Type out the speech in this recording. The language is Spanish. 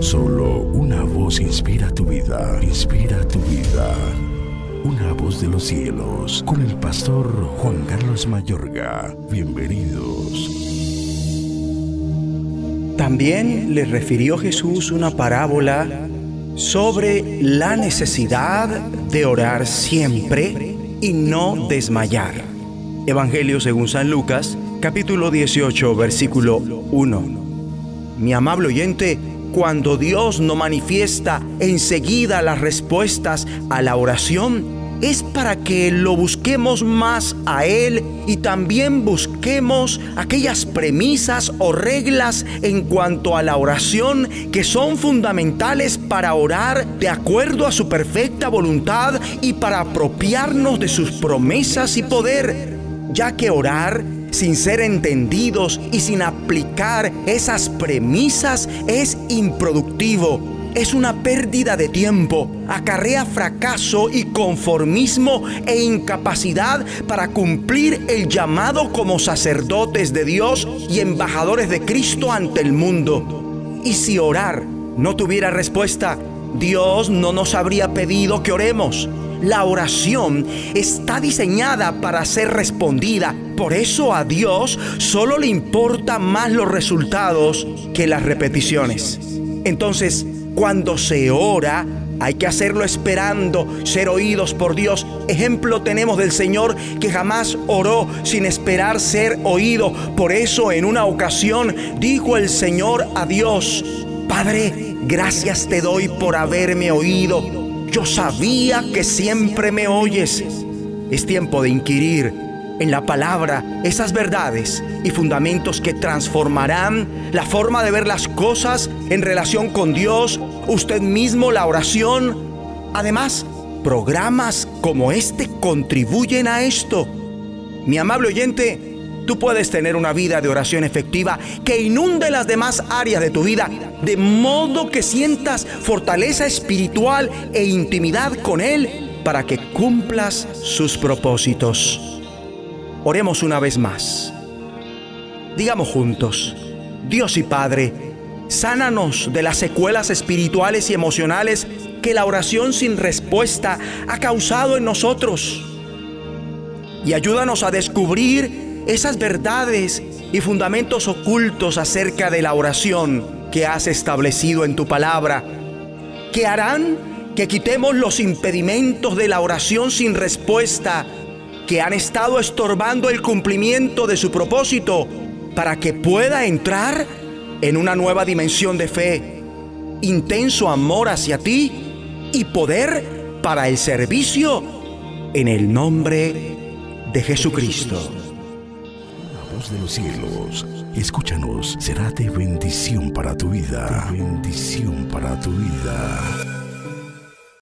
Solo una voz inspira tu vida, inspira tu vida. Una voz de los cielos, con el pastor Juan Carlos Mayorga. Bienvenidos. También le refirió Jesús una parábola sobre la necesidad de orar siempre y no desmayar. Evangelio según San Lucas, capítulo 18, versículo 1. Mi amable oyente, cuando Dios no manifiesta enseguida las respuestas a la oración, es para que lo busquemos más a Él y también busquemos aquellas premisas o reglas en cuanto a la oración que son fundamentales para orar de acuerdo a su perfecta voluntad y para apropiarnos de sus promesas y poder, ya que orar sin ser entendidos y sin aplicar esas premisas es improductivo es una pérdida de tiempo, acarrea fracaso y conformismo e incapacidad para cumplir el llamado como sacerdotes de Dios y embajadores de Cristo ante el mundo. Y si orar no tuviera respuesta, Dios no nos habría pedido que oremos. La oración está diseñada para ser respondida. Por eso a Dios solo le importan más los resultados que las repeticiones. Entonces, cuando se ora, hay que hacerlo esperando ser oídos por Dios. Ejemplo tenemos del Señor que jamás oró sin esperar ser oído. Por eso en una ocasión dijo el Señor a Dios, Padre, gracias te doy por haberme oído. Yo sabía que siempre me oyes. Es tiempo de inquirir en la palabra esas verdades y fundamentos que transformarán la forma de ver las cosas en relación con Dios, usted mismo, la oración. Además, programas como este contribuyen a esto. Mi amable oyente, tú puedes tener una vida de oración efectiva que inunde las demás áreas de tu vida, de modo que sientas fortaleza espiritual e intimidad con Él para que cumplas sus propósitos. Oremos una vez más. Digamos juntos, Dios y Padre, sánanos de las secuelas espirituales y emocionales que la oración sin respuesta ha causado en nosotros. Y ayúdanos a descubrir esas verdades y fundamentos ocultos acerca de la oración que has establecido en tu palabra, que harán que quitemos los impedimentos de la oración sin respuesta que han estado estorbando el cumplimiento de su propósito para que pueda entrar en una nueva dimensión de fe, intenso amor hacia ti y poder para el servicio en el nombre de Jesucristo. De los cielos, escúchanos, será de bendición para tu vida. bendición para tu vida.